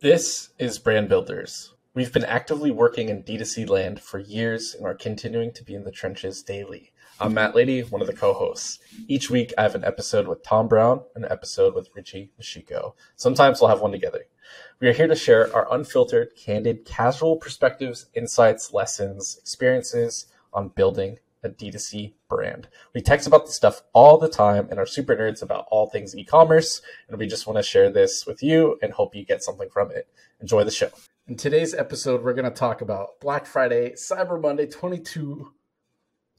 This is Brand Builders. We've been actively working in D2C land for years and are continuing to be in the trenches daily. I'm Matt Lady, one of the co hosts. Each week, I have an episode with Tom Brown and an episode with Richie Mashiko. Sometimes we'll have one together. We are here to share our unfiltered, candid, casual perspectives, insights, lessons, experiences on building a D2C brand. We text about this stuff all the time and are super nerds about all things e commerce. And we just want to share this with you and hope you get something from it. Enjoy the show. In today's episode, we're going to talk about Black Friday, Cyber Monday 22,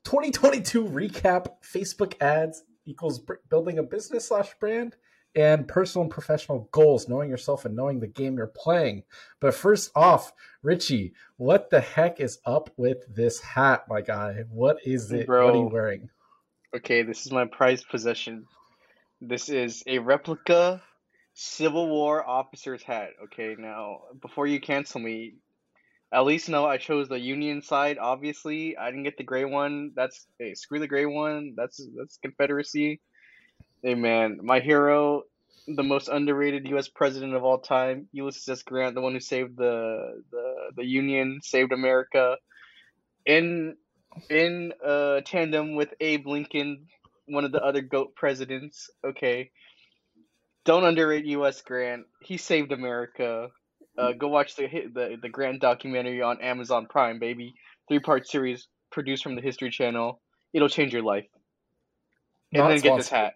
2022 recap, Facebook ads equals building a business slash brand and personal and professional goals, knowing yourself and knowing the game you're playing. But first off, Richie, what the heck is up with this hat, my guy? What is it? Bro, what are you wearing? Okay, this is my prized possession. This is a replica Civil War officer's hat. Okay, now before you cancel me, at least know I chose the Union side. Obviously, I didn't get the gray one. That's hey, screw the gray one. That's that's Confederacy. Hey man, my hero, the most underrated U.S. president of all time, Ulysses S. Grant, the one who saved the the the Union, saved America, in in uh, tandem with Abe Lincoln, one of the other goat presidents. Okay, don't underrate U.S. Grant. He saved America. Uh, go watch the the the Grant documentary on Amazon Prime, baby. Three part series produced from the History Channel. It'll change your life. And Not then get this hat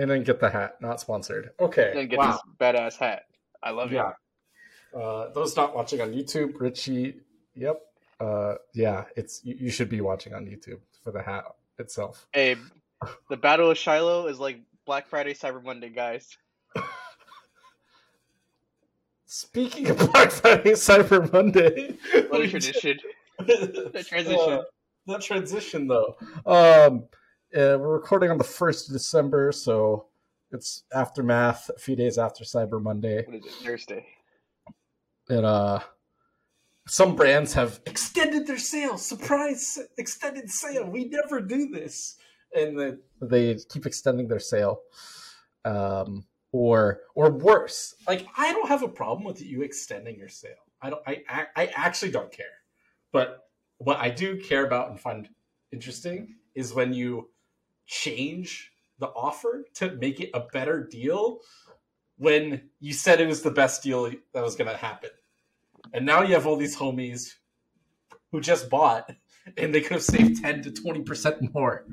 and then get the hat. Not sponsored. Okay. And get wow. this badass hat. I love yeah. it. Uh, those not watching on YouTube, Richie. Yep. Uh, yeah, it's you, you should be watching on YouTube for the hat itself. Hey, the Battle of Shiloh is like Black Friday, Cyber Monday, guys. Speaking of Black Friday, Cyber Monday, what a tradition. that transition. Uh, that transition, though. Um, uh, we're recording on the first of December, so it's aftermath, a few days after Cyber Monday. What is it? Thursday. And uh, some brands have extended their sale. Surprise! Extended sale. We never do this, and they, they keep extending their sale. Um, or or worse, like I don't have a problem with you extending your sale. I don't. I I actually don't care. But what I do care about and find interesting is when you change the offer to make it a better deal when you said it was the best deal that was going to happen. And now you have all these homies who just bought and they could have saved 10 to 20% more.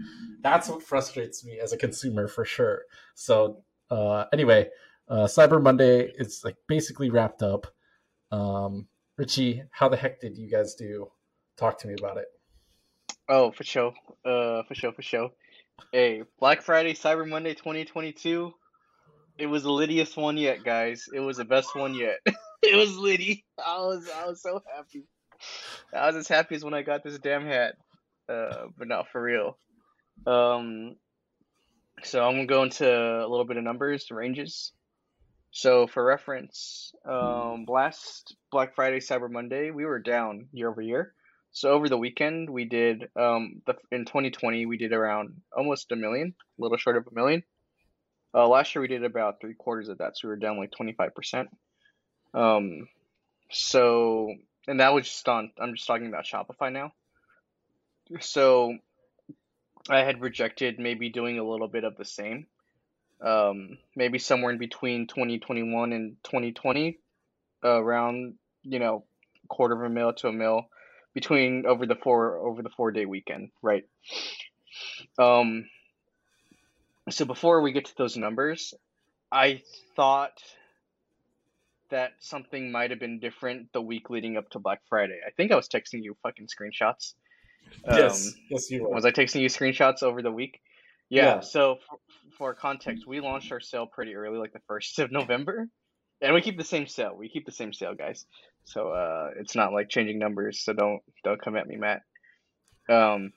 That's what frustrates me as a consumer for sure. So, uh, anyway, uh, Cyber Monday is like basically wrapped up. Um, Richie, how the heck did you guys do? Talk to me about it. Oh, for sure. Uh, for sure, for sure. Hey, Black Friday, Cyber Monday 2022. It was the littiest one yet, guys. It was the best one yet. it was litty. I was I was so happy. I was as happy as when I got this damn hat. Uh, but not for real. Um, so I'm gonna go into a little bit of numbers, ranges. So for reference, um, last Black Friday, Cyber Monday, we were down year over year. So over the weekend, we did um the in 2020 we did around almost a million, a little short of a million. Uh, last year we did about three quarters of that, so we were down like 25 percent. Um, so and that was just on. I'm just talking about Shopify now. So I had rejected maybe doing a little bit of the same. Um, maybe somewhere in between 2021 and 2020, uh, around you know quarter of a mil to a mil between over the four over the four day weekend, right? Um. So before we get to those numbers, I thought that something might have been different the week leading up to Black Friday. I think I was texting you fucking screenshots. Yes, um, yes, you were. Was I texting you screenshots over the week? Yeah. yeah. So for, for context, we launched our sale pretty early, like the first of November, and we keep the same sale. We keep the same sale, guys. So uh, it's not like changing numbers. So don't don't come at me, Matt. Um,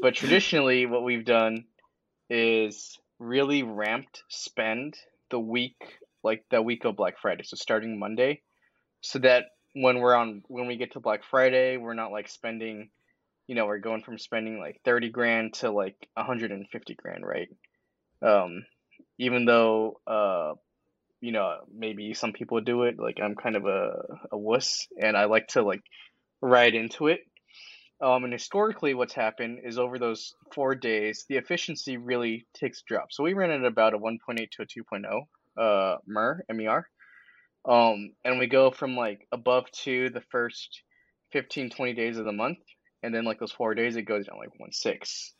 but traditionally, what we've done is really ramped spend the week, like the week of Black Friday. So starting Monday, so that when we're on when we get to Black Friday, we're not like spending, you know, we're going from spending like thirty grand to like hundred and fifty grand, right? Um, even though uh, you know, maybe some people do it. Like I'm kind of a, a wuss and I like to like ride into it. Um, and historically, what's happened is over those four days, the efficiency really takes a drop. So we ran at about a 1.8 to a 2.0 uh, MER, MER. Um, and we go from like above two the first 15, 20 days of the month. And then like those four days, it goes down like 1.6,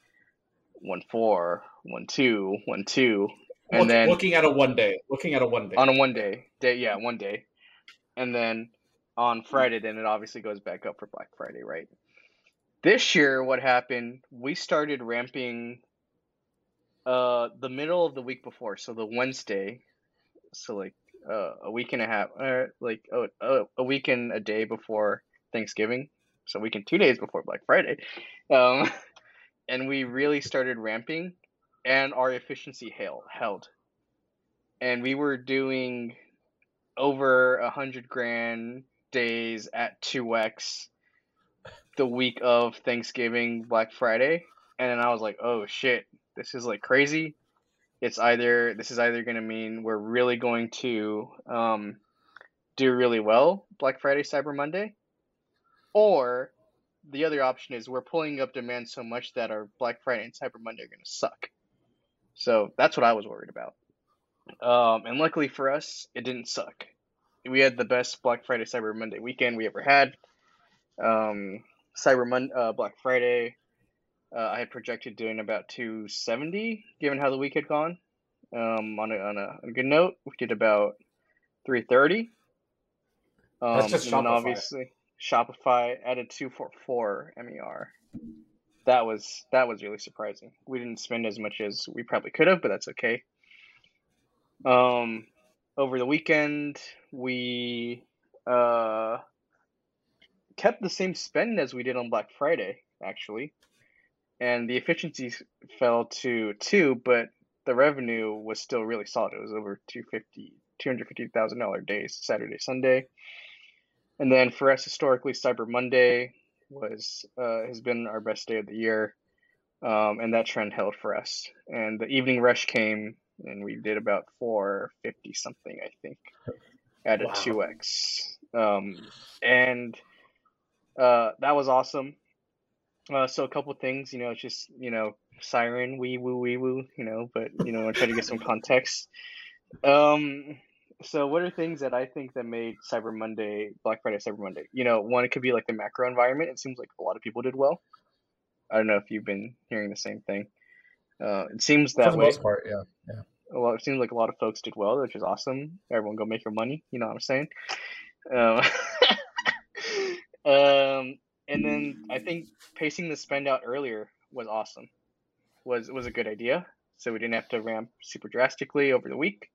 1.4, 1.2, 1.2. And Look, then looking at a one day, looking at a one day. on a one day, day, yeah, one day. And then on Friday, then it obviously goes back up for Black Friday, right? This year, what happened? We started ramping uh the middle of the week before, so the Wednesday, so like uh, a week and a half, uh, like oh, uh, a week and a day before Thanksgiving, so a week and two days before Black Friday, um, and we really started ramping, and our efficiency held held, and we were doing over a hundred grand days at two x the week of Thanksgiving, Black Friday, and then I was like, oh shit, this is like crazy. It's either this is either going to mean we're really going to um, do really well Black Friday, Cyber Monday, or the other option is we're pulling up demand so much that our Black Friday and Cyber Monday are going to suck. So that's what I was worried about. Um, and luckily for us, it didn't suck. We had the best Black Friday, Cyber Monday weekend we ever had. Um, Cyber Mon- uh, Black Friday, uh, I had projected doing about 270, given how the week had gone. Um, on a, on a, on a good note, we did about 330. Um, That's just Shopify. obviously Shopify added 244 MER. That was that was really surprising. We didn't spend as much as we probably could have, but that's okay. Um, over the weekend, we uh, kept the same spend as we did on Black Friday, actually, and the efficiency fell to two, but the revenue was still really solid. It was over 250 $250,000 days, Saturday, Sunday. And then for us, historically, Cyber Monday was uh, has been our best day of the year, um, and that trend held for us. And the evening rush came, and we did about 450 something, I think, at a Wow. 2x. Um, and uh, that was awesome. Uh, so a couple things, you know, it's just you know, siren, wee woo, wee woo, you know, but you know, I try to get some context. Um, so what are things that I think that made Cyber Monday, Black Friday, Cyber Monday? You know, one it could be like the macro environment. It seems like a lot of people did well. I don't know if you've been hearing the same thing. Uh, it seems For that the way. most part, yeah. A lot. It seems like a lot of folks did well, which is awesome. Everyone go make your money. You know what I'm saying? Um, um, and then I think pacing the spend out earlier was awesome. Was was a good idea. So we didn't have to ramp super drastically over the week.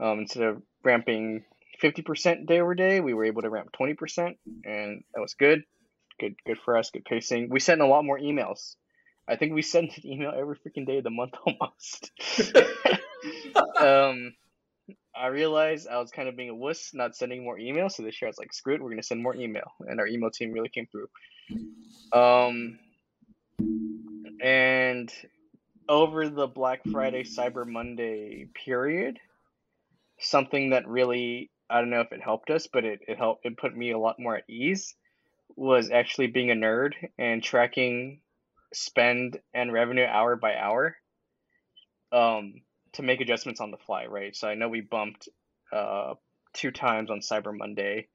Um, instead of ramping 50% day over day, we were able to ramp 20%, and that was good. Good, good for us. Good pacing. We sent a lot more emails. I think we sent an email every freaking day of the month almost. um, I realized I was kind of being a wuss, not sending more emails. So this year I was like, screw it, we're gonna send more email, and our email team really came through. Um, and over the Black Friday, Cyber Monday period, something that really I don't know if it helped us, but it, it helped it put me a lot more at ease was actually being a nerd and tracking spend and revenue hour by hour um, to make adjustments on the fly, right? So I know we bumped uh, two times on Cyber Monday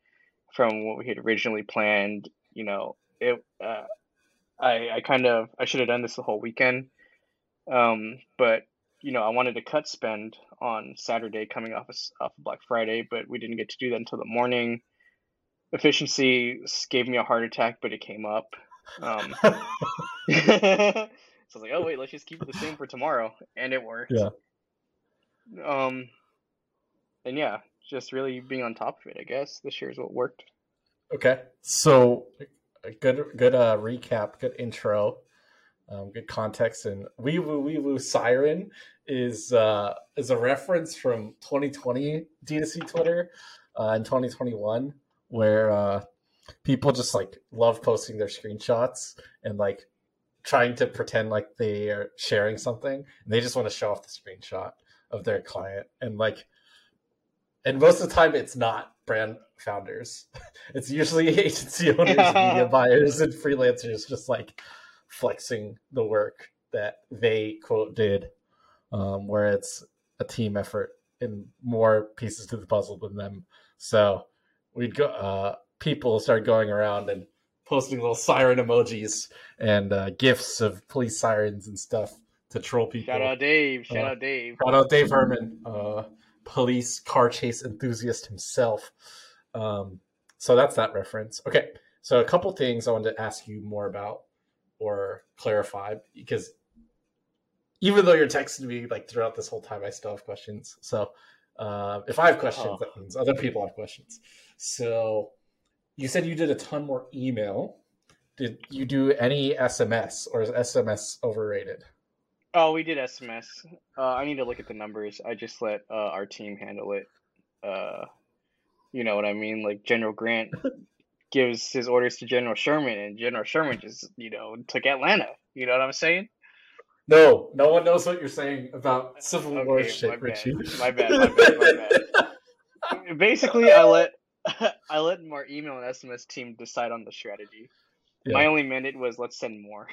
from what we had originally planned. You know, it. Uh, I I kind of I should have done this the whole weekend, um, but you know I wanted to cut spend on Saturday coming off of, off of Black Friday, but we didn't get to do that until the morning. Efficiency gave me a heart attack, but it came up. Um, so I was like, oh wait, let's just keep it the same for tomorrow, and it worked. Yeah. Um, and yeah, just really being on top of it. I guess this year is what worked. Okay, so good good uh, recap, good intro, um, good context, and wee woo wee woo siren is uh, is a reference from 2020 D2C Twitter uh, in 2021 where uh, people just like love posting their screenshots and like trying to pretend like they are sharing something and they just want to show off the screenshot of their client and like and most of the time it's not brand founders. It's usually agency owners, media buyers, and freelancers just like flexing the work that they quote did, um, where it's a team effort and more pieces to the puzzle than them. So we'd go. Uh, people started going around and posting little siren emojis and uh, gifs of police sirens and stuff to troll people. Shout out Dave. Shout Uh, out Dave. Shout out Dave Herman, uh, police car chase enthusiast himself. Um, so that's that reference. Okay, so a couple things I wanted to ask you more about or clarify because even though you're texting me like throughout this whole time, I still have questions. So uh, if I have questions, Oh. that means other people have questions. So you said you did a ton more email. Did you do any SMS or is SMS overrated? Oh, we did SMS. Uh, I need to look at the numbers. I just let uh, our team handle it. Uh, you know what I mean? Like General Grant gives his orders to General Sherman, and General Sherman just, you know, took Atlanta. You know what I'm saying? No, no one knows what you're saying about Civil War shit, my bad. My bad, my bad, my bad. Basically, I let I let our email and SMS team decide on the strategy. My only mandate was let's send more.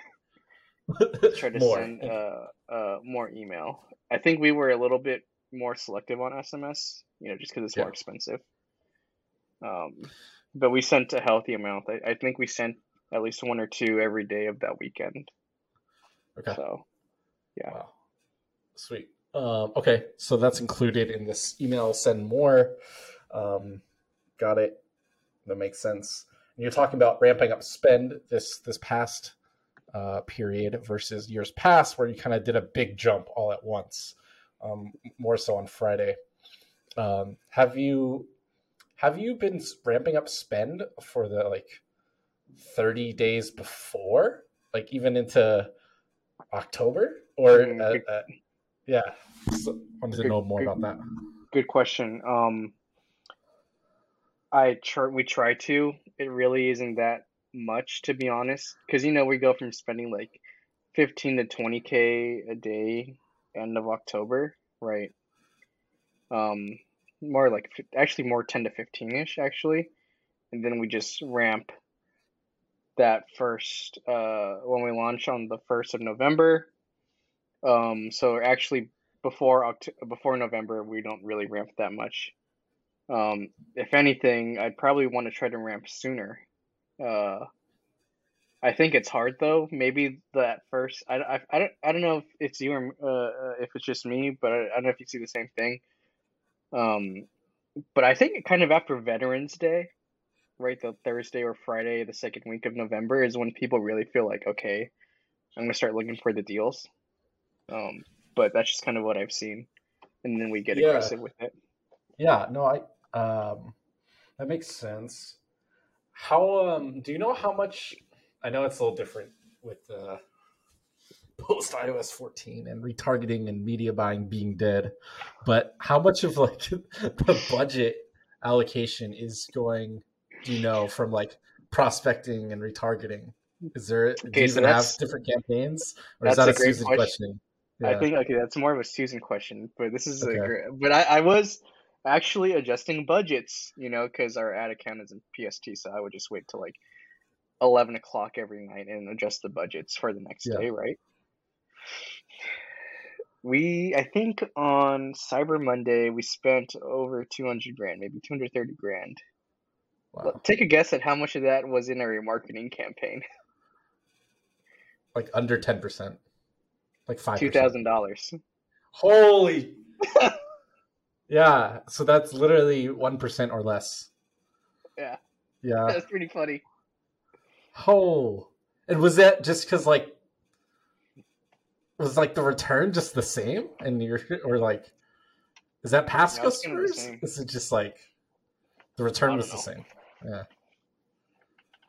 let's Try to More. send uh, uh, more email. I think we were a little bit more selective on SMS, you know, just because it's Yeah. more expensive. Um, but we sent a healthy amount. I, I think we sent at least one or two every day of that weekend. Okay. So yeah. Wow. Sweet. Um, okay, so that's included in this email. Send more. Um, got it. That makes sense. And you're talking about ramping up spend this this past uh, period versus years past, where you kind of did a big jump all at once. Um, more so on Friday. Um, have you have you been ramping up spend for the like 30 days before, like even into October, or Mm, uh, good- uh, yeah? So, wanted to Good- know more good- about that. Good question. Um, I try, we try to. It really isn't that much, to be honest, because you know we go from spending like fifteen to twenty k a day end of October, right? Um, more like actually more ten to fifteen ish actually, and then we just ramp that first uh when we launch on the first of November. Um, so actually before Oct- before November, we don't really ramp that much. Um, if anything, I'd probably want to try to ramp sooner. Uh, I think it's hard though. Maybe that first, I, I, I don't I don't know if it's you or uh, uh, if it's just me, but I, I don't know if you see the same thing. Um, but I think kind of after Veterans Day, right, the Thursday or Friday, the second week of November is when people really feel like, okay, I'm gonna start looking for the deals. Um, but that's just kind of what I've seen, and then we get Yeah. aggressive with it. Yeah, no, I um that makes sense. How um do you know how much I know it's a little different with uh post iOS 14 and retargeting and media buying being dead, but how much of like the budget allocation is going you know from like prospecting and retargeting? Is there do Okay, you so have different campaigns? Or is that a a, Susan question. question? I think okay, that's more of a Susan question, but this is Okay. a great. But I, I was actually adjusting budgets, you know, because our ad account is in PST, so I would just wait till like eleven o'clock every night and adjust the budgets for the next Yeah. day, right? We, I think on Cyber Monday, we spent over two hundred grand, maybe two hundred thirty grand. Wow. Take a guess at how much of that was in a remarketing campaign. Like under 10%. Like 5%. Two thousand dollars. Holy. yeah. So that's literally 1% or less. Yeah. Yeah. That's pretty funny. Oh. And was that just because, like, was like the return just the same? And you're, or like, is that past Yeah, it's kinda the customers? Is it just like the return was don't the same? Yeah.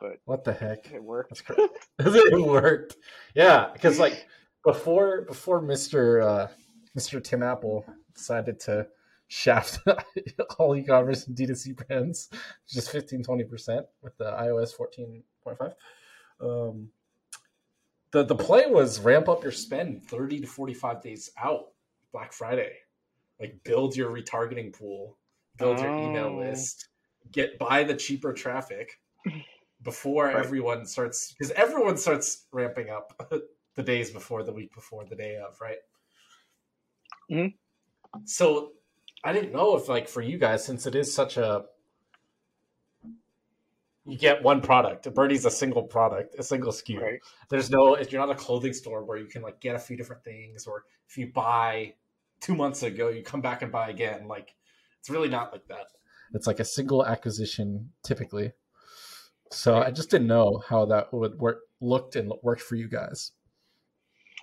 But- what the heck? It worked. That's crazy. it worked. Yeah, because like before before Mr. Uh, Mr. Tim Apple decided to shaft all e-commerce and D2C brands just 15 20% with the iOS 14.5. Um the the play was ramp up your spend 30 to 45 days out Black Friday. Like build your retargeting pool build your email Oh. list, get buy the cheaper traffic before Right. everyone starts because everyone starts ramping up the days before the week before the day of, right? Mhm. So I didn't know if like for you guys, since it is such a you get one product. Birdie's a single product, a single SKU. Right. There's no you're not a clothing store where you can like get a few different things, or if you buy two months ago, you come back and buy again. Like it's really not like that. It's like a single acquisition typically. So I just didn't know how that would work looked and worked for you guys.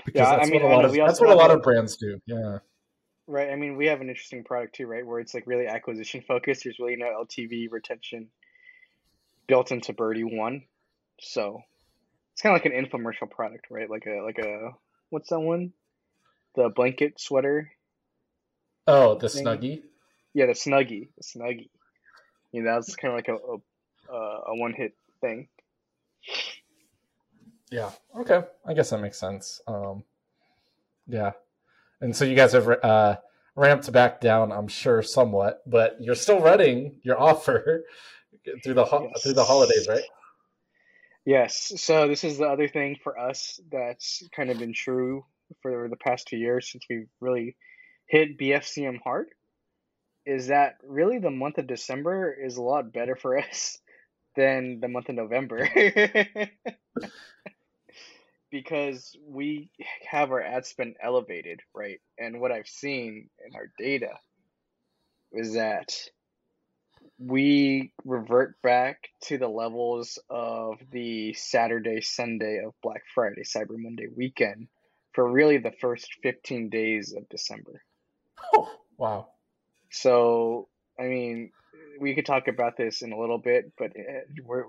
Because Yeah, I mean, what a I lot of that's what a lot of brands do. Yeah. Right. I mean, we have an interesting product too, right? Where it's like really acquisition focused. There's really no LTV retention built into Birdie One. So it's kind of like an infomercial product, right? Like a like a what's that one? The blanket sweater. Oh, the Thing. Snuggie. Yeah, the Snuggie. The Snuggie. You know, that's kind of like a a, a one hit thing. Yeah. Okay. I guess that makes sense. Um, yeah. And so you guys have uh, ramped back down, I'm sure, somewhat, but you're still running your offer through the ho- Yes. through the holidays, right? Yes. So this is the other thing for us that's kind of been true for the past two years since we've really hit BFCM hard. Is that really the month of December is a lot better for us than the month of November? because we have our ad spend elevated, right? And what I've seen in our data is that we revert back to the levels of the Saturday, Sunday of Black Friday, Cyber Monday weekend for really the first 15 days of December. Oh, wow. So, I mean, we could talk about this in a little bit, but uh, we're,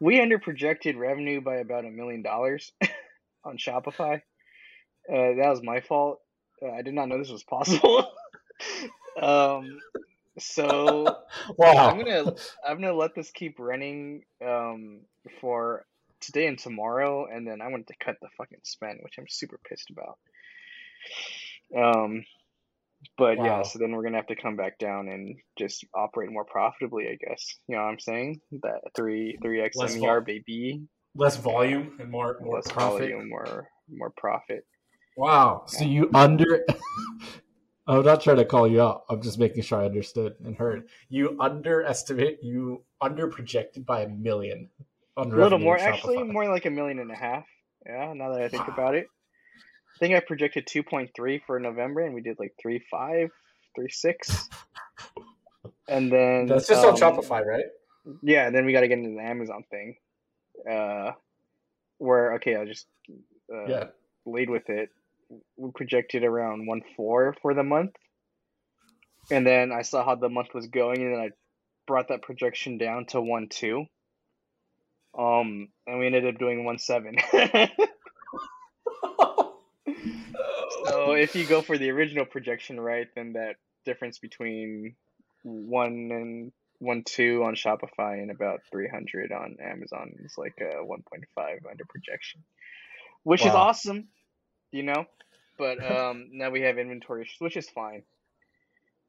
we underprojected revenue by about a million dollars on Shopify. Uh, that was my fault. Uh, I did not know this was possible. um, so Wow. I'm gonna I'm gonna let this keep running um for today and tomorrow, and then I want to cut the fucking spend, which I'm super pissed about. Um, but yeah, so then we're gonna have to come back down and just operate more profitably, I guess. You know what I'm saying? That three three X Less MER vol- baby, Less volume and more more less profit. volume, more more profit. Wow. So you under I'm not trying to call you out. I'm just making sure I understood and heard. You underestimate you under projected by a million on A little more, actually, more like a million and a half. Yeah, now that I think about it. I think I projected 2.3 for November and we did like 3.5, 3.6. And then That's just um, on Shopify, right? Yeah, and then we got to get into the Amazon thing. Uh where okay, I'll just uh, yeah. lead with it. We projected around 1.4 for the month. And then I saw how the month was going and then I brought that projection down to 1.2. Um and we ended up doing 1.7. So if you go for the original projection, right, then that difference between one and one two on Shopify and about three hundred on Amazon is like a one point five under projection, which is awesome, you know. But um, now we have inventory, which is fine.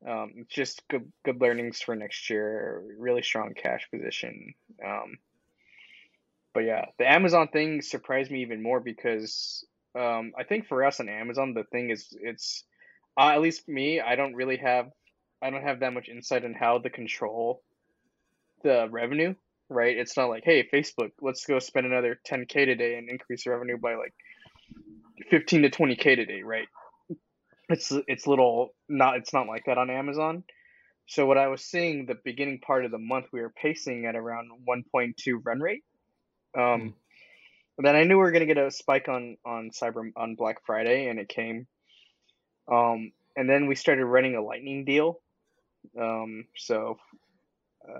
Um, it's just good good learnings for next year. Really strong cash position. Um, but yeah, the Amazon thing surprised me even more because um, I think for us on Amazon, the thing is, it's uh, at least me. I don't really have, I don't have that much insight on how to control the revenue. Right? It's not like, hey, Facebook, let's go spend another 10k today and increase revenue by like 15 to 20k today. Right? It's it's little not. It's not like that on Amazon. So what I was seeing the beginning part of the month, we were pacing at around 1.2 run rate. Um, then I knew we were gonna get a spike on on Cyber on Black Friday, and it came. Um, and then we started running a lightning deal. Um, so uh,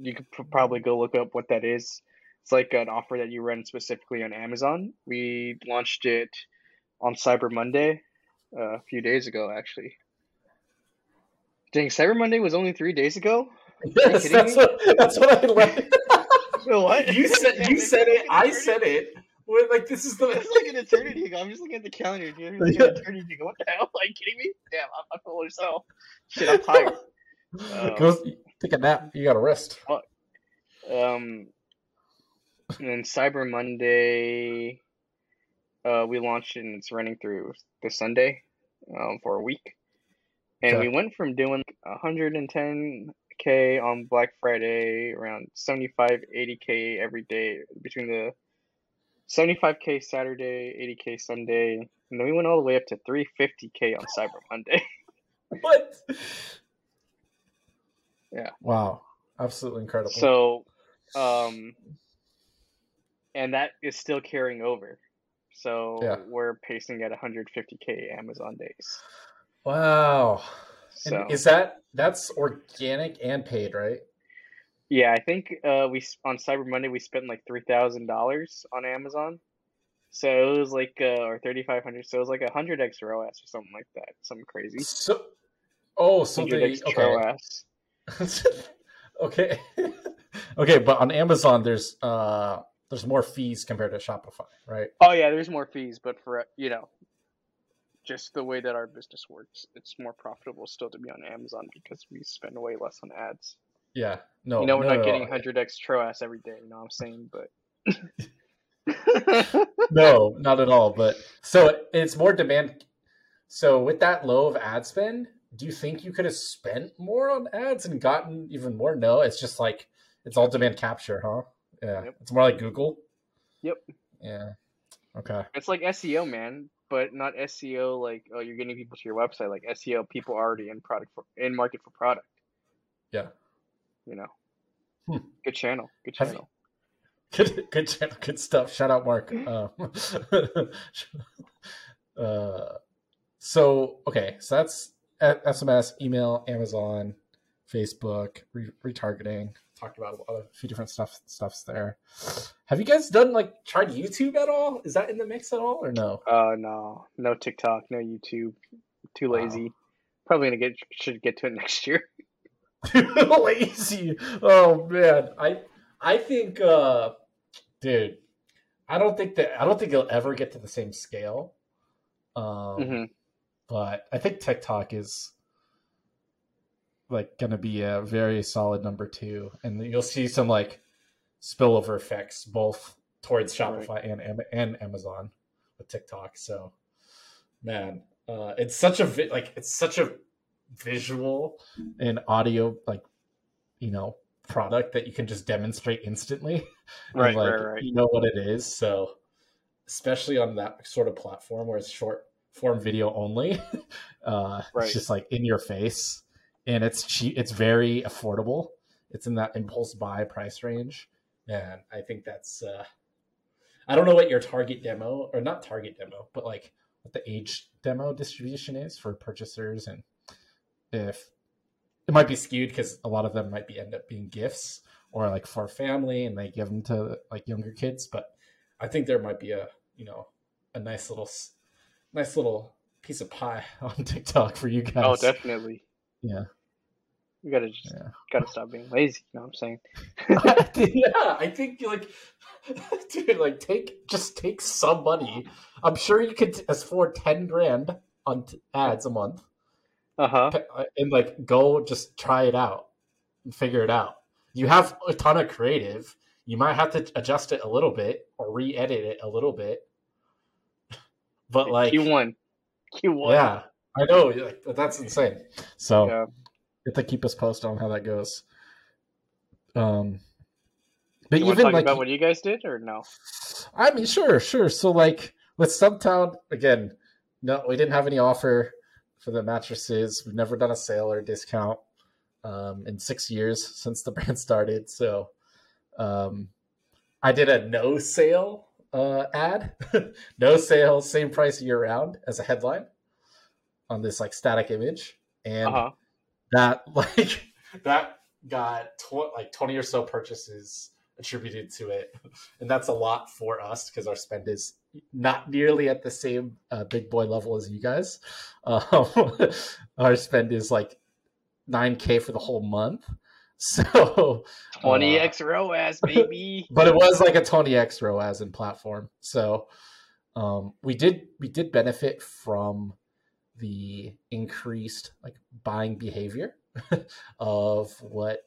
you could pr- probably go look up what that is. It's like an offer that you run specifically on Amazon. We launched it on Cyber Monday uh, a few days ago, actually. Dang, Cyber Monday was only three days ago. Yes, that's what, that's what I like. What? you said you said it. I said it We're like this is the It's like an eternity ago. I'm just looking at the calendar, dude. It's like an eternity ago. What the hell? Are you kidding me? Damn, I'm, I'm full of hell. Shit, I'm tired. Um, Go take a nap. You got to rest. Um, and then Cyber Monday, uh, we launched and it's running through this Sunday, um, for a week. And Okay. we went from doing 110k on Black Friday, around 75, 80k every day between the 75k Saturday, 80k Sunday, and then we went all the way up to 350k on Cyber Monday. What? Yeah. Wow. Absolutely incredible. So, um, and that is still carrying over. So Yeah. we're pacing at 150k Amazon days. wow. So And is that that's organic and paid, right? yeah, I think uh, we on Cyber Monday we spent like three thousand dollars on Amazon. So it was like uh, or 3,500. So it was like a hundred x ROAS or something like that. Something crazy. So, oh, so Hundred they okay. ROAS. okay, okay, but on Amazon, there's uh, there's more fees compared to Shopify, right? Oh yeah, there's more fees, but for you know, just the way that our business works, it's more profitable still to be on Amazon because we spend way less on ads. Yeah, no, you know, we're no, not no, getting no. 100x TROAS every day. You know what I'm saying? But no, not at all. But so it's more demand. So with that low of ad spend, do you think you could have spent more on ads and gotten even more? No, it's just like it's all demand capture, huh? Yeah, Yep. it's more like Google. Yep. Yeah. Okay. it's like SEO, man, but not SEO like oh you're getting people to your website. Like SEO, people already in product for in market for product. Yeah. You know, Hmm. good channel, good channel. Good, good channel, good stuff. Shout out, Mark. Uh, uh, so okay, so that's SMS, email, Amazon, Facebook, re- retargeting. Talked about a, lot of, a few different stuff stuffs there. Have you guys done like tried YouTube at all? Is that in the mix at all or no? Uh no, no TikTok, no YouTube. Too Wow. lazy. Probably gonna get should get to it next year. Too lazy. Oh man, I I think, uh, dude, I don't think that I don't think it'll ever get to the same scale. Um, hmm but I think TikTok is like going to be a very solid number two, and you'll see some like spillover effects both towards Right. Shopify and and Amazon with TikTok. So, man, uh, it's such a vi- like it's such a visual and audio like you know product that you can just demonstrate instantly. Right, like, right, right. You know what it is, so especially on that sort of platform where it's short form video only, uh, Right. it's just like in your face, and it's cheap. It's very affordable. It's in that impulse buy price range, and I think that's. Uh, I don't know what your target demo or not target demo, but like what the age demo distribution is for purchasers, and if it might be skewed because a lot of them might be end up being gifts or like for family and they give them to like younger kids but i think there might be a you know a nice little s- nice little piece of pie on tiktok for you guys Oh, definitely. Yeah You gotta just yeah gotta stop being lazy. You know what I'm saying? yeah i think like dude like take just take some money i'm sure you could afford 10 grand on t- ads a month Uh huh. uh, and like go just try it out and figure it out. You have a ton of creative. You might have to adjust it a little bit or re-edit it a little bit. But like, Q1, Q1. yeah, I know that's insane. So Yeah. you have to keep us posted on how that goes. Um, but You even talk like, about what you guys did or no? I mean, sure, sure. So like with Stumptown, again, no, we didn't have any offer for the mattresses. We've never done a sale or discount um, in six years since the brand started. So um, I did a no sale uh, ad, no sale, same price year round as a headline on this like static image, and Uh huh. that like that got tw- like 20 or so purchases attributed to it and that's a lot for us because our spend is not nearly at the same uh, big boy level as you guys um, our spend is like 9k for the whole month So 20x uh, ROAS, baby. but it was like a 20x ROAS in platform. So um, we did we did benefit from the increased like buying behavior of what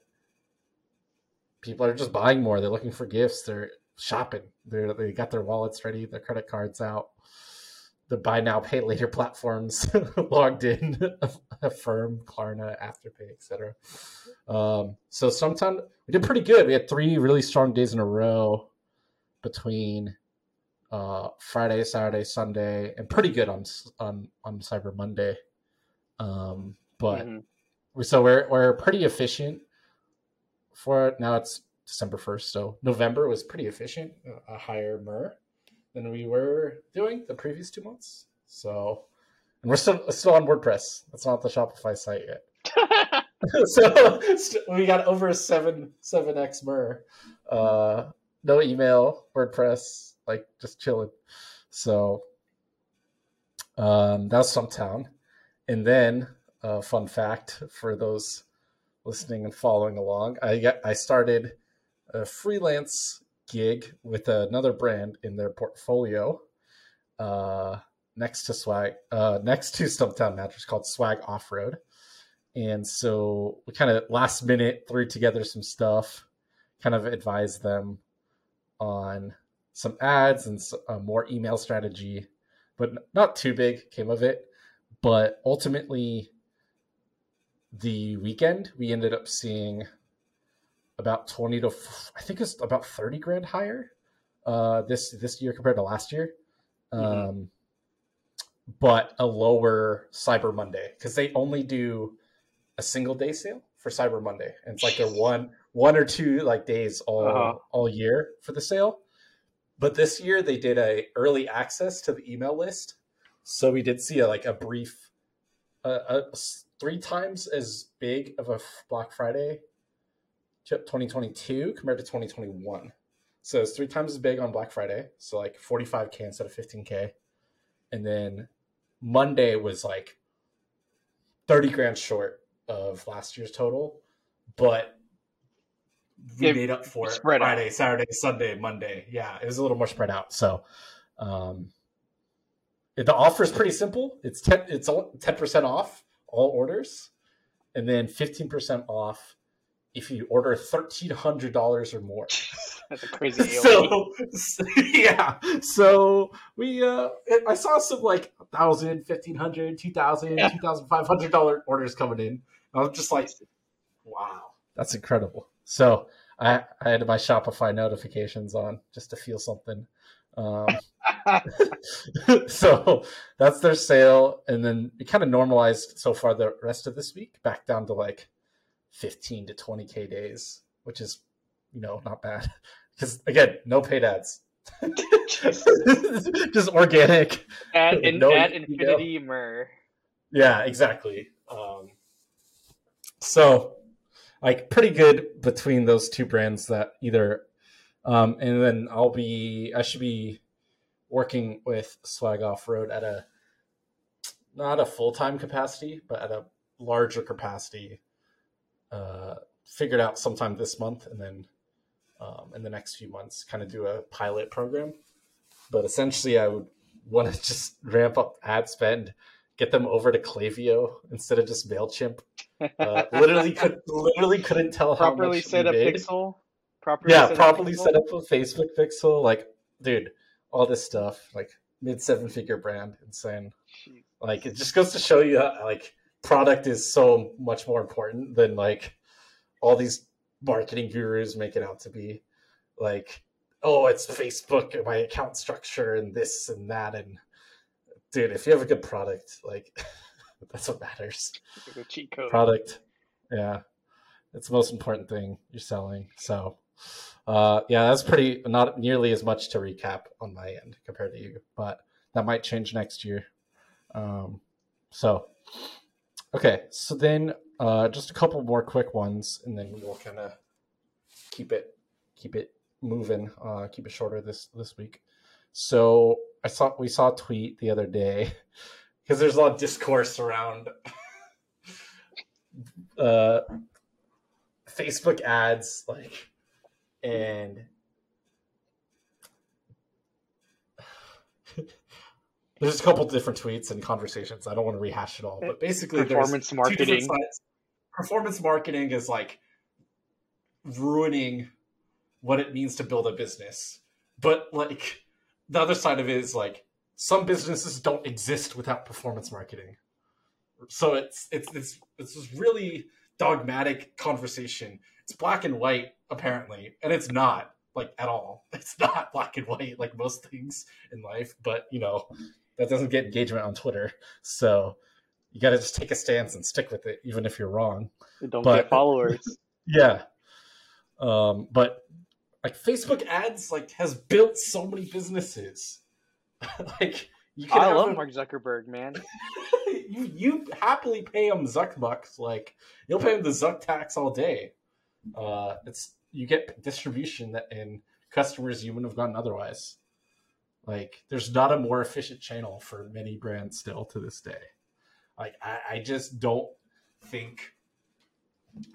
people are just buying more. They're looking for gifts. They're shopping. They're they got their wallets ready, their credit cards out. The buy now pay later platforms logged in, Affirm, Klarna, Afterpay, etc. Um, so sometimes we did pretty good. We had three really strong days in a row between uh, Friday, Saturday, Sunday, and pretty good on on on Cyber Monday. Um, but mm-hmm. so we're we're pretty efficient for it. Now it's December first, so November was pretty efficient, a higher MER than we were doing the previous two months. So, and we're still still on WordPress. That's not the Shopify site yet. so we got over seven seven x MER. Uh, no email, WordPress, like just chilling. So um, that's Stumptown. And then, uh, fun fact for those listening and following along, I get I started a freelance gig with another brand in their portfolio. Uh, next to swag, uh, next to Stumptown Mattress called Swag Off Road and so we kind of last minute threw together some stuff, kind of advised them on some ads and more email strategy, but not too big came of it. But ultimately, the weekend we ended up seeing about 20 to I think it's about 30 grand higher uh, this this year compared to last year. Mm-hmm. Um, but a lower Cyber Monday because they only do a single day sale for Cyber Monday. And it's like a one one or two like days all uh-huh. all year for the sale. But this year they did a early access to the email list. So we did see a, like a brief uh, a, three times as big of a Black Friday chip 2022 compared to 2021. So it's three times as big on Black Friday. So like 45k instead of 15k. And then Monday was like 30 grand short of last year's total, but we it made up for it Friday, out. Saturday, Sunday, Monday. Yeah, it was a little more spread out. So um, the offer is pretty simple. It's ten. It's ten percent off all orders, and then fifteen percent off if you order thirteen hundred dollars or more. That's a crazy deal. so, yeah. So we uh I saw some like thousand, fifteen hundred, two thousand, yeah. two thousand five hundred dollar orders coming in. I was just like, wow, that's incredible. So I I had my Shopify notifications on just to feel something. Um, so that's their sale, and then it kind of normalized so far the rest of this week back down to like 15 to 20k days, which is you know not bad because again, no paid ads. just organic. Add, in, no, add infinity. MER. Yeah, exactly. Um, so, like, pretty good between those two brands that either, um, and then I'll be, I should be working with Swag Off Road at a, not a full time capacity, but at a larger capacity, uh, figured out sometime this month and then um, in the next few months, kind of do a pilot program. But essentially, I would want to just ramp up ad spend, get them over to Klaviyo instead of just Mailchimp. Uh, literally, could literally couldn't tell how properly set up Pixel. Properly yeah, set properly set up a Facebook Pixel. Like, dude, all this stuff, like mid seven figure brand, insane. Jeez. Like, it just goes to show you, how, like, product is so much more important than like all these marketing gurus make it out to be like oh it's facebook and my account structure and this and that and dude if you have a good product like that's what matters cheat code. product yeah it's the most important thing you're selling so uh yeah that's pretty not nearly as much to recap on my end compared to you but that might change next year um so okay so then uh, just a couple more quick ones, and then we'll kind of keep it keep it moving. Uh, keep it shorter this this week. So I saw we saw a tweet the other day because there's a lot of discourse around uh, Facebook ads, like, and there's a couple different tweets and conversations. I don't want to rehash it all, but basically, performance marketing. Performance marketing is like ruining what it means to build a business. But like the other side of it is like some businesses don't exist without performance marketing. So it's it's it's it's this really dogmatic conversation. It's black and white apparently, and it's not like at all. It's not black and white like most things in life, but you know, that doesn't get engagement on Twitter. So you got to just take a stance and stick with it even if you're wrong. don't but, get followers. Yeah. Um, but like Facebook ads like has built so many businesses. like you can I love a... Mark Zuckerberg, man. you you happily pay him Zuck bucks. Like you'll pay him the Zuck tax all day. Uh, it's you get distribution that and customers you wouldn't have gotten otherwise. Like there's not a more efficient channel for many brands still to this day. Like I, I just don't think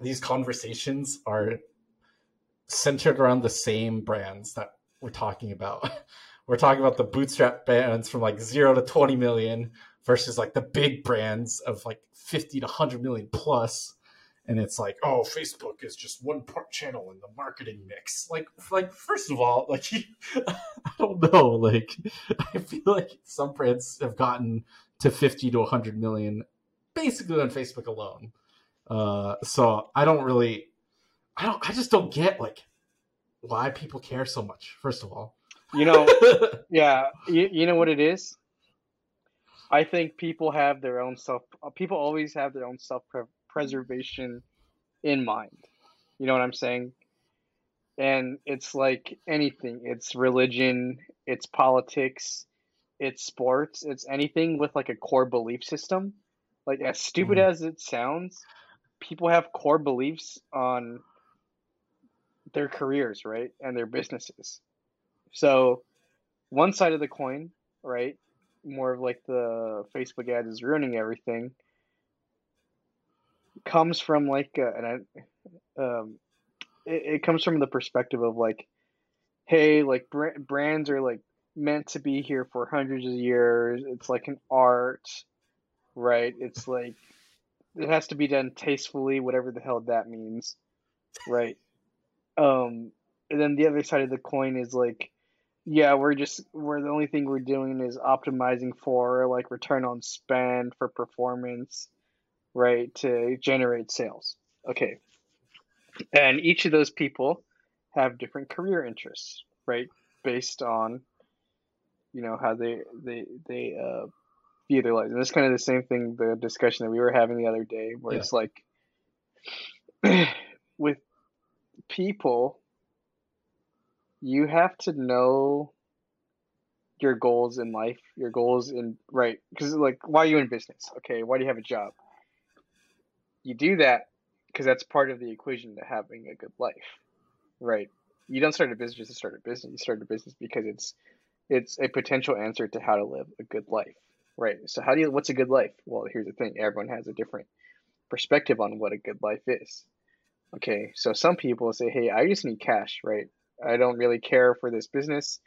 these conversations are centered around the same brands that we're talking about. we're talking about the bootstrap brands from like zero to 20 million versus like the big brands of like 50 to 100 million plus. And it's like oh facebook is just one part channel in the marketing mix. Like like first of all like i don't know like i feel like some brands have gotten to 50 to 100 million basically on facebook alone. Uh so i don't really i don't i just don't get like why people care so much first of all you know, yeah, you, you know what it is? I think people have their own self, people always have their own self preservation in mind. You know what I'm saying? And it's like anything, it's religion, it's politics, it's sports, it's anything with like a core belief system. Like, as stupid mm-hmm. as it sounds, people have core beliefs on their careers, right? And their businesses. So, one side of the coin, right? More of like the Facebook ad is ruining everything. Comes from like, uh, and I, um, it, it comes from the perspective of like, hey, like br- brands are like meant to be here for hundreds of years. It's like an art, right? It's like it has to be done tastefully, whatever the hell that means, right? Um, and then the other side of the coin is like yeah, we're just we're the only thing we're doing is optimizing for like return on spend for performance, right? To generate sales. Okay. And each of those people have different career interests, right? Based on you know how they they they uh view their lives. And it's kind of the same thing the discussion that we were having the other day where yeah. it's like with people you have to know your goals in life, your goals in right because like why are you in business? Okay, why do you have a job? You do that because that's part of the equation to having a good life, right? You don't start a business to start a business. You start a business because it's it's a potential answer to how to live a good life, right? So how do you what's a good life? Well, here's the thing: everyone has a different perspective on what a good life is. Okay, so some people say, "Hey, I just need cash," right? I don't really care for this business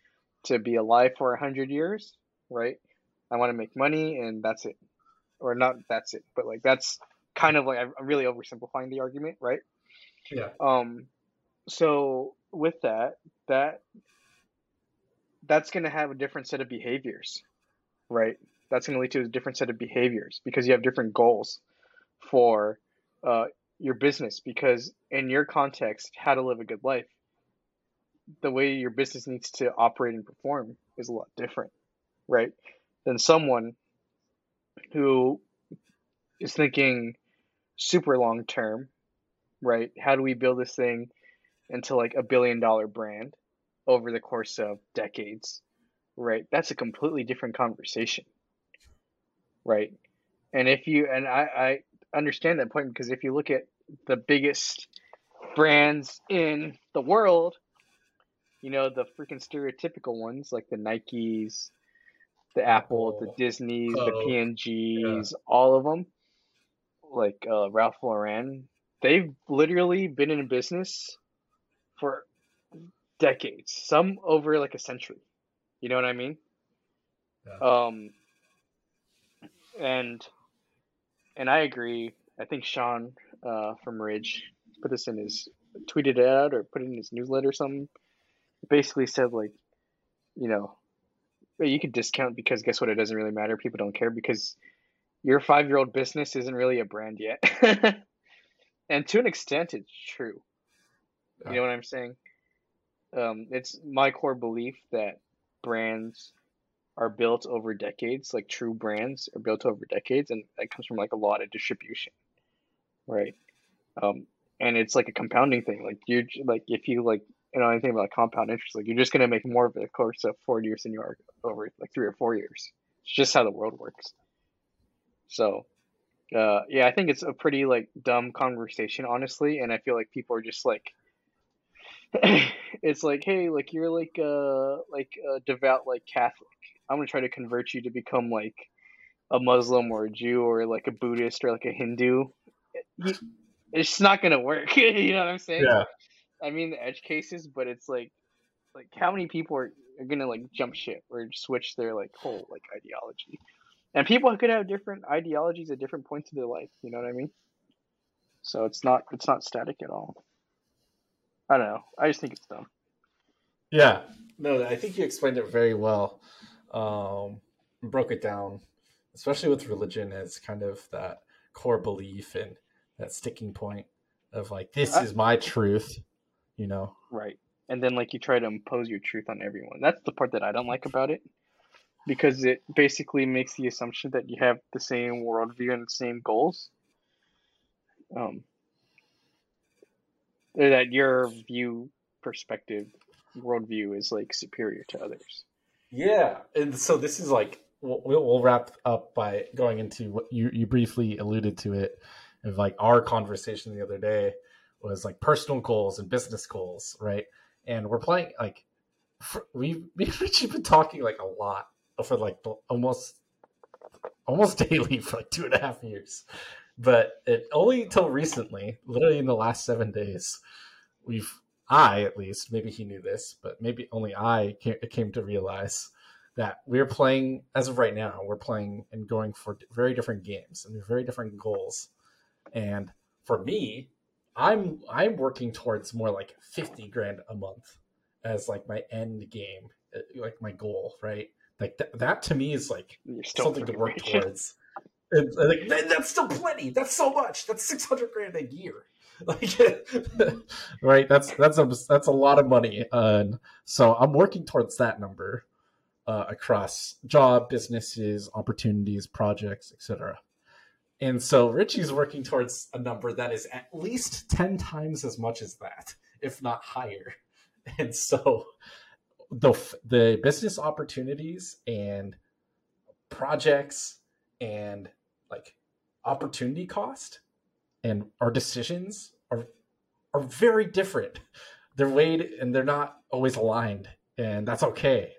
to be alive for a hundred years, right? I want to make money and that's it, or not that's it, but like that's kind of like I'm really oversimplifying the argument, right? Yeah. Um. So with that, that that's going to have a different set of behaviors, right? That's going to lead to a different set of behaviors because you have different goals for uh, your business. Because in your context, how to live a good life, the way your business needs to operate and perform is a lot different, right? Than someone who is thinking super long term, right? How do we build this thing into like a billion dollar brand over the course of decades, right? That's a completely different conversation, right? And if you, and I, I understand that point because if you look at the biggest brands in the world, you know the freaking stereotypical ones like the Nikes, the Apple, the Disneys, the P&Gs, yeah. all of them. Like uh, Ralph Lauren they've literally been in business for decades, some over like a century. You know what I mean? Yeah. Um, and and I agree. I think Sean uh, from Ridge put this in his tweeted it out or put it in his newsletter or something. Basically said like, you know, you could discount because guess what? It doesn't really matter. People don't care because your five year old business isn't really a brand yet. and to an extent, it's true. You know what I'm saying? Um, it's my core belief that brands are built over decades, like true brands are built over decades, and that comes from like a lot of distribution, right? Um, and it's like a compounding thing. Like you, like if you like you know anything about compound interest, like you're just gonna make more of it, the course of four years than you are over like three or four years. It's just how the world works. So, uh, yeah, I think it's a pretty like dumb conversation, honestly, and I feel like people are just like, it's like, hey, like you're like uh like a devout like Catholic. I'm gonna try to convert you to become like a Muslim or a Jew or like a Buddhist or like a Hindu. It's not gonna work. you know what I'm saying? Yeah. I mean the edge cases, but it's like, like how many people are, are gonna like jump ship or switch their like whole like ideology? And people could have different ideologies at different points of their life. You know what I mean? So it's not it's not static at all. I don't know. I just think it's dumb. Yeah. No, I think you explained it very well. Um, broke it down, especially with religion as kind of that core belief and that sticking point of like, this I- is my truth, you know? Right. And then like you try to impose your truth on everyone. That's the part that I don't like about it. Because it basically makes the assumption that you have the same worldview and the same goals. Um that your view perspective worldview is like superior to others. Yeah, and so this is like we'll, we'll we'll wrap up by going into what you you briefly alluded to it of like our conversation the other day was like personal goals and business goals, right? And we're playing like for, we me and Richie been talking like a lot for like almost almost daily for like two and a half years, but it only until recently, literally in the last seven days, we've I at least maybe he knew this, but maybe only I came to realize that we're playing as of right now. We're playing and going for very different games and very different goals. And for me, I'm I'm working towards more like fifty grand a month as like my end game, uh, like my goal, right? Like th- that to me is like something to work rich. towards. And, and, like, that- that's still plenty. That's so much. That's six hundred grand a year. Like, right? That's that's a that's a lot of money. And so I'm working towards that number uh, across job, businesses, opportunities, projects, etc. And so Richie's working towards a number that is at least ten times as much as that, if not higher. And so the the business opportunities and projects and like opportunity cost and our decisions are are very different. They're weighed and they're not always aligned, and that's okay.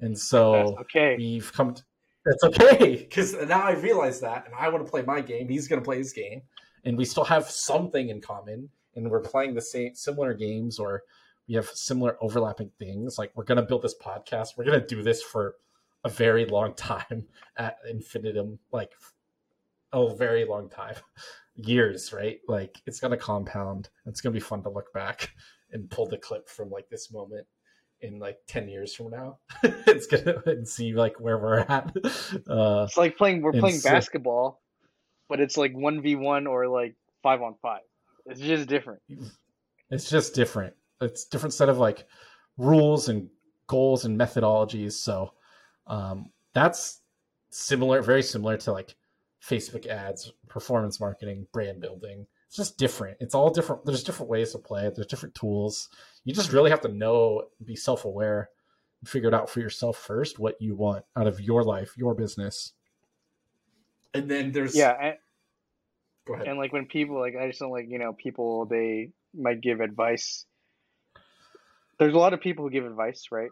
And so That's okay. we've come. To, that's okay because now I realize that, and I want to play my game. He's going to play his game, and we still have something in common, and we're playing the same similar games, or we have similar overlapping things. Like we're going to build this podcast. We're going to do this for a very long time ad infinitum, like a very long time, years, right? Like it's going to compound. It's going to be fun to look back and pull the clip from like this moment in like 10 years from now. It's gonna and see like where we're at. Uh It's like playing we're playing so- basketball, but it's like one v one or like five on five. It's just different. it's just different. It's different set of like rules and goals and methodologies. So um that's similar very similar to like facebook ads performance marketing brand building it's just different. It's all different there's different ways to play it. There's different tools. You just really have to know be self-aware and figure it out for yourself first what you want out of your life your business. And then there's Yeah, and, go ahead. and like when people like I just don't like you know people they might give advice. There's a lot of people who give advice, right?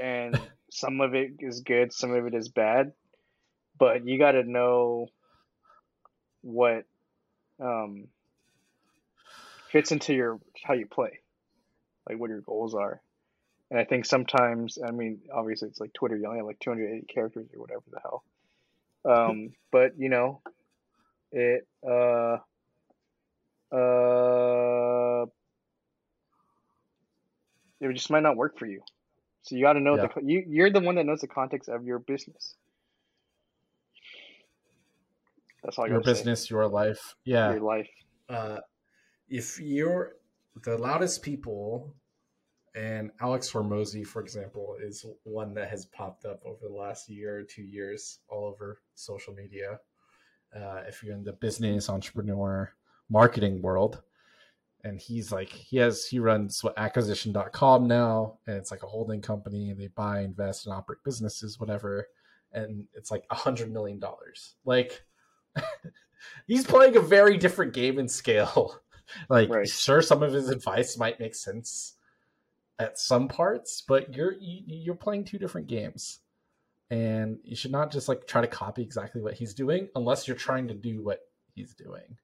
And some of it is good, some of it is bad, but you got to know what um fits into your how you play, like what your goals are. And I think sometimes, I mean, obviously it's like Twitter, you only have like 280 characters or whatever the hell. Um, but you know, it uh uh it just might not work for you. So you got to know Yeah. the you you're the one that knows the context of your business. That's all Your got to say. business, your life. Yeah. Your life. uh, if you're the loudest people, and Alex Hormozi, for example, is one that has popped up over the last year or two years all over social media. Uh, if you're in the business, entrepreneur, marketing world, and he's like, he has, he runs what acquisition.com now, and it's like a holding company, and they buy, invest, and operate businesses, whatever. And it's like a hundred million dollars. Like, he's playing a very different game in scale. like, Right. sure, some of his advice might make sense at some parts, but you're you, you're playing two different games, and you should not just like try to copy exactly what he's doing unless you're trying to do what he's doing.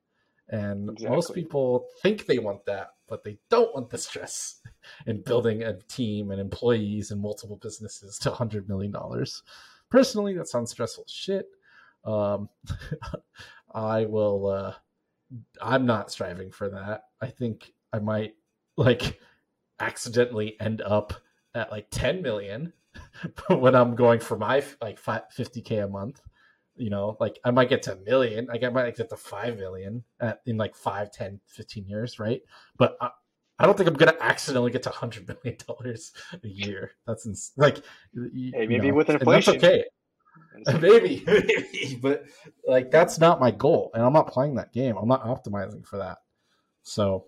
And most people think they want that, but they don't want the stress in building a team and employees and multiple businesses to hundred million dollars. Personally, that sounds stressful shit. Um, I will. Uh, I'm not striving for that. I think I might like accidentally end up at like 10 million when I'm going for my like 50k a month. You know, like I might get to a million. Like I might get to 5 million at, in like 5, 10, 15 years, right? But I, I don't think I'm going to accidentally get to 100 million dollars a year. That's ins- like, Hey, maybe know, with and inflation. That's okay. And maybe, maybe, but like that's not my goal, and I'm not playing that game. I'm not optimizing for that. So,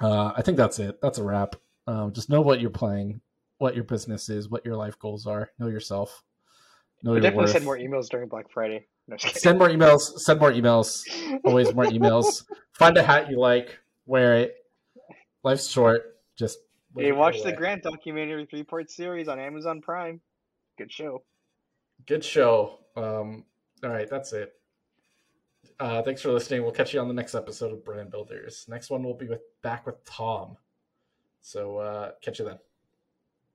uh, I think that's it. That's a wrap. Um, just know what you're playing, what your business is, what your life goals are. Know yourself. Know your definitely worth. send more emails during Black Friday. No. Send more emails. Send more emails. Always more emails. Find a hat you like. Wear it. Life's short. Just Hey, watch the. Grant documentary three part series on Amazon Prime. Good show. Good show. Um, all right, that's it. Uh, thanks for listening. We'll catch you on the next episode of Brand Builders. Next one will be with back with Tom. So uh, catch you then.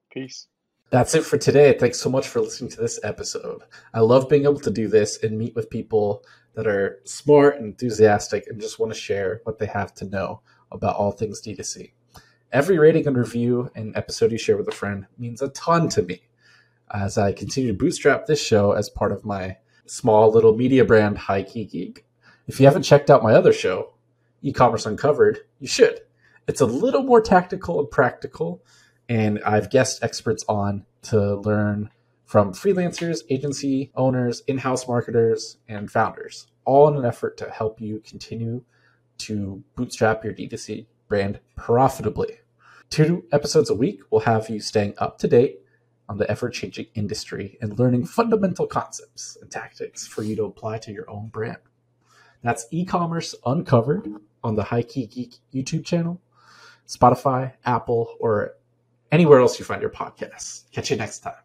Peace. That's it for today. Thanks so much for listening to this episode. I love being able to do this and meet with people that are smart and enthusiastic and just want to share what they have to know about all things D2C. Every rating and review and episode you share with a friend means a ton to me as I continue to bootstrap this show as part of my small little media brand, High Key Geek. If you haven't checked out my other show, E-Commerce Uncovered, you should. It's a little more tactical and practical, and I've guest experts on to learn from freelancers, agency owners, in-house marketers, and founders, all in an effort to help you continue to bootstrap your D2C brand profitably. Two episodes a week will have you staying up to date on the ever changing industry and learning fundamental concepts and tactics for you to apply to your own brand. That's e commerce uncovered on the High Key Geek YouTube channel, Spotify, Apple, or anywhere else you find your podcasts. Catch you next time.